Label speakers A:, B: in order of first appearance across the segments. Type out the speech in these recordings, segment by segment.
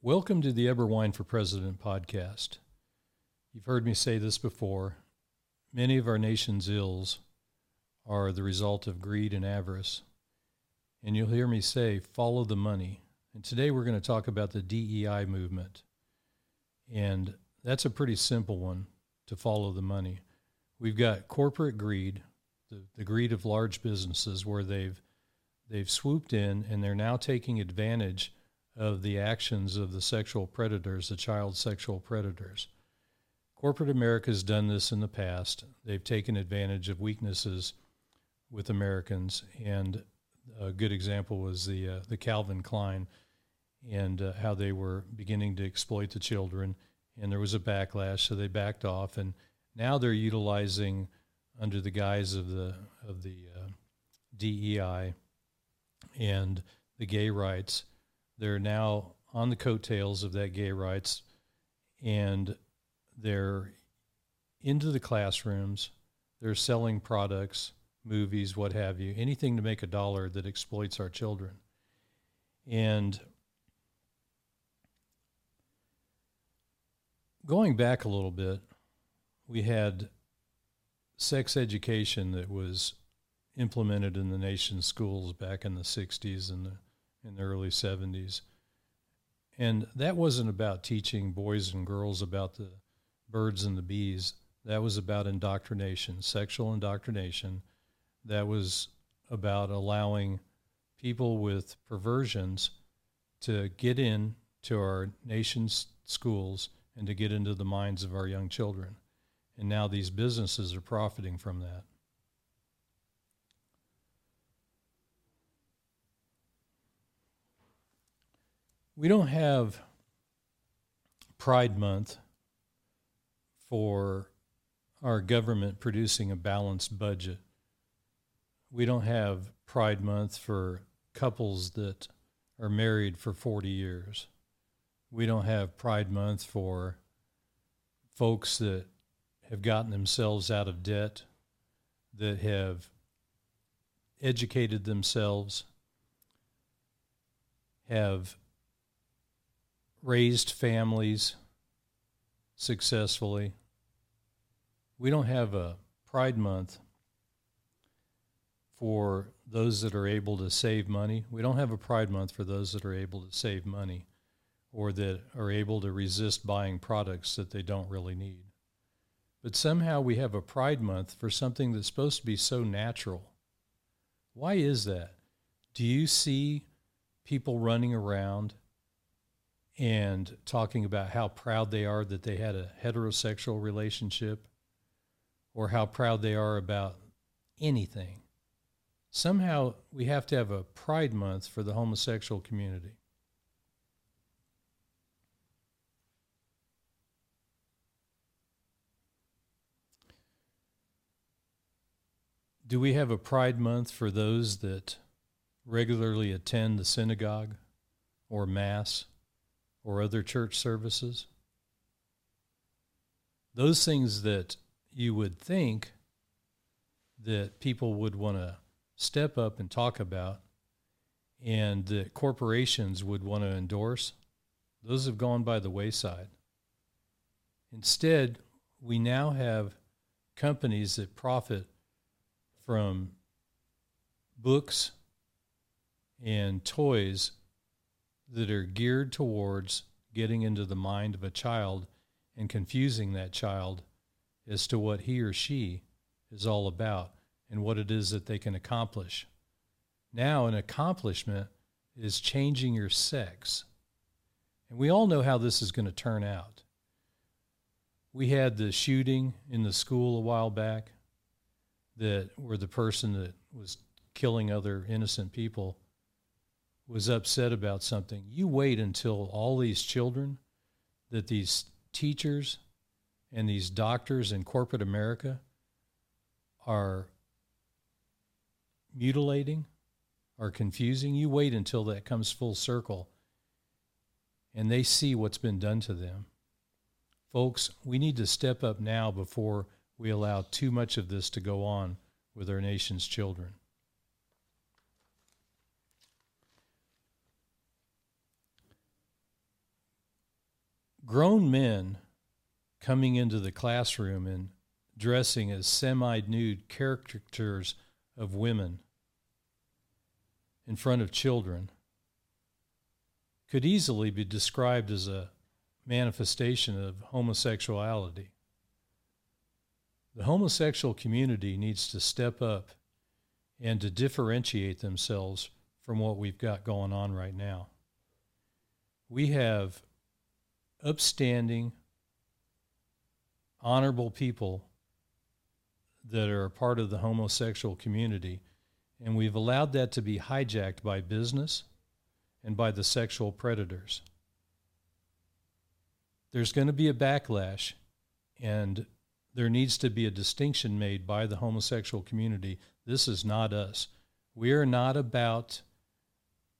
A: Welcome to the Eber Wine for President podcast. You've heard me say this before. Many of our nation's ills are the result of greed and avarice. And you'll hear me say, follow the money. And today we're going to talk about the DEI movement. And that's a pretty simple one to follow the money. We've got corporate greed, the, the greed of large businesses where they've they've swooped in and they're now taking advantage of the actions of the sexual predators, the child sexual predators. Corporate America has done this in the past. They've taken advantage of weaknesses with Americans, and a good example was the uh, the Calvin Klein and uh, how they were beginning to exploit the children, and there was a backlash, so they backed off, and now they're utilizing under the guise of the of the uh, DEI and the gay rights they're now on the coattails of that gay rights and they're into the classrooms. They're selling products, movies, what have you, anything to make a dollar that exploits our children. And going back a little bit, we had sex education that was implemented in the nation's schools back in the 60s and the in the early 70s. And that wasn't about teaching boys and girls about the birds and the bees. That was about indoctrination, sexual indoctrination. That was about allowing people with perversions to get in to our nation's schools and to get into the minds of our young children. And now these businesses are profiting from that. We don't have Pride Month for our government producing a balanced budget. We don't have Pride Month for couples that are married for 40 years. We don't have Pride Month for folks that have gotten themselves out of debt, that have educated themselves, have raised families successfully. We don't have a Pride Month for those that are able to save money. We don't have a Pride Month for those that are able to save money or that are able to resist buying products that they don't really need. But somehow we have a Pride Month for something that's supposed to be so natural. Why is that? Do you see people running around and talking about how proud they are that they had a heterosexual relationship or how proud they are about anything. Somehow we have to have a pride month for the homosexual community. Do we have a pride month for those that regularly attend the synagogue or mass? Or other church services. Those things that you would think that people would want to step up and talk about and that corporations would want to endorse, those have gone by the wayside. Instead, we now have companies that profit from books and toys that are geared towards getting into the mind of a child and confusing that child as to what he or she is all about and what it is that they can accomplish. Now, an accomplishment is changing your sex. And we all know how this is going to turn out. We had the shooting in the school a while back that where the person that was killing other innocent people was upset about something, you wait until all these children that these teachers and these doctors in corporate America are mutilating, are confusing. You wait until that comes full circle and they see what's been done to them. Folks, we need to step up now before we allow too much of this to go on with our nation's children. Grown men coming into the classroom and dressing as semi nude caricatures of women in front of children could easily be described as a manifestation of homosexuality. The homosexual community needs to step up and to differentiate themselves from what we've got going on right now. We have upstanding, honorable people that are a part of the homosexual community, and we've allowed that to be hijacked by business and by the sexual predators. There's going to be a backlash, and there needs to be a distinction made by the homosexual community. This is not us. We are not about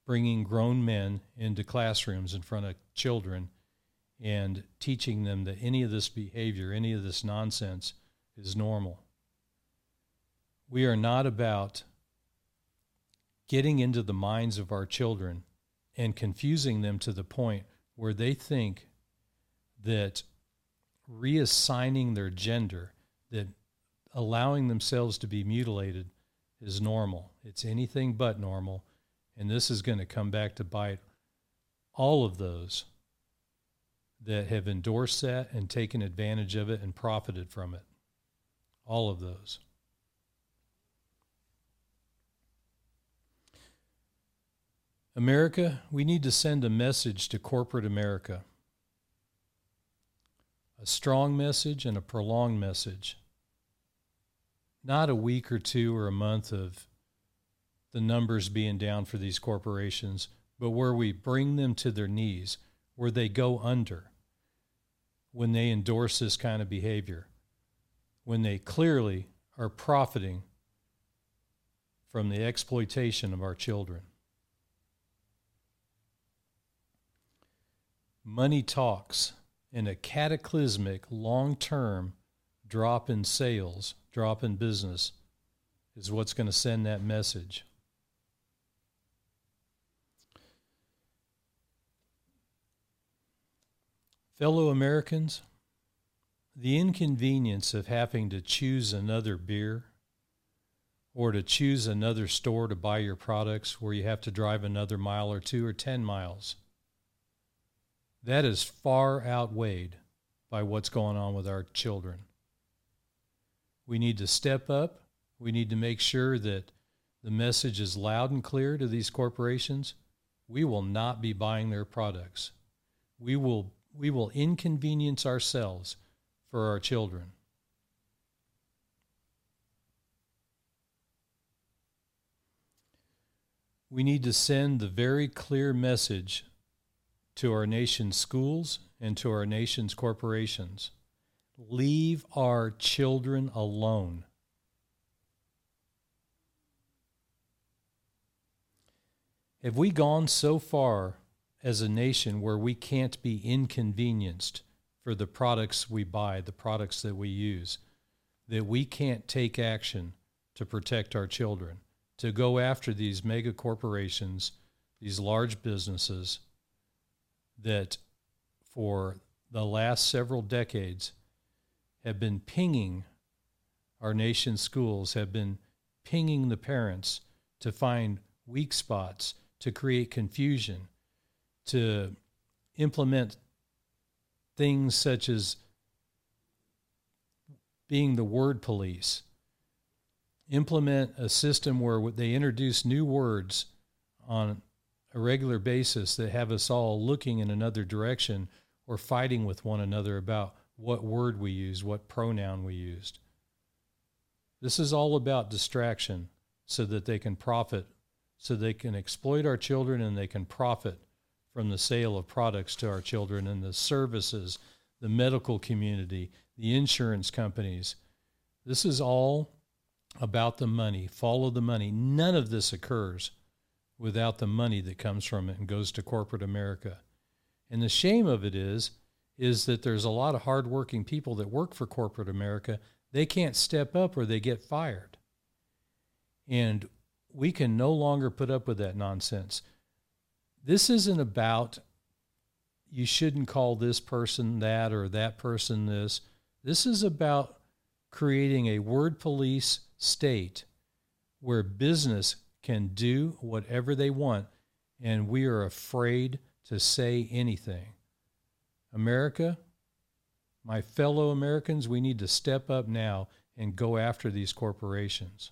A: bringing grown men into classrooms in front of children and teaching them that any of this behavior, any of this nonsense is normal. We are not about getting into the minds of our children and confusing them to the point where they think that reassigning their gender, that allowing themselves to be mutilated is normal. It's anything but normal. And this is going to come back to bite all of those that have endorsed that and taken advantage of it and profited from it. All of those. America, we need to send a message to corporate America a strong message and a prolonged message. Not a week or two or a month of the numbers being down for these corporations, but where we bring them to their knees, where they go under when they endorse this kind of behavior, when they clearly are profiting from the exploitation of our children. Money talks and a cataclysmic long term drop in sales, drop in business is what's going to send that message. Fellow Americans, the inconvenience of having to choose another beer or to choose another store to buy your products where you have to drive another mile or two or 10 miles that is far outweighed by what's going on with our children. We need to step up. We need to make sure that the message is loud and clear to these corporations. We will not be buying their products. We will, we will inconvenience ourselves for our children. We need to send the very clear message to our nation's schools and to our nation's corporations. Leave our children alone. Have we gone so far as a nation where we can't be inconvenienced for the products we buy, the products that we use, that we can't take action to protect our children, to go after these mega corporations, these large businesses that for the last several decades have been pinging our nation's schools, have been pinging the parents to find weak spots, to create confusion, to implement things such as being the word police, implement a system where they introduce new words on a regular basis that have us all looking in another direction or fighting with one another about what word we used, what pronoun we used. This is all about distraction so that they can profit, so they can exploit our children and they can profit from the sale of products to our children and the services, the medical community, the insurance companies. This is all about the money. Follow the money. None of this occurs without the money that comes from it and goes to corporate America. And the shame of it is is that there's a lot of hardworking people that work for corporate America. They can't step up or they get fired. And we can no longer put up with that nonsense. This isn't about you shouldn't call this person that or that person this. This is about creating a word police state where business can do whatever they want and we are afraid to say anything. America, my fellow Americans, we need to step up now and go after these corporations.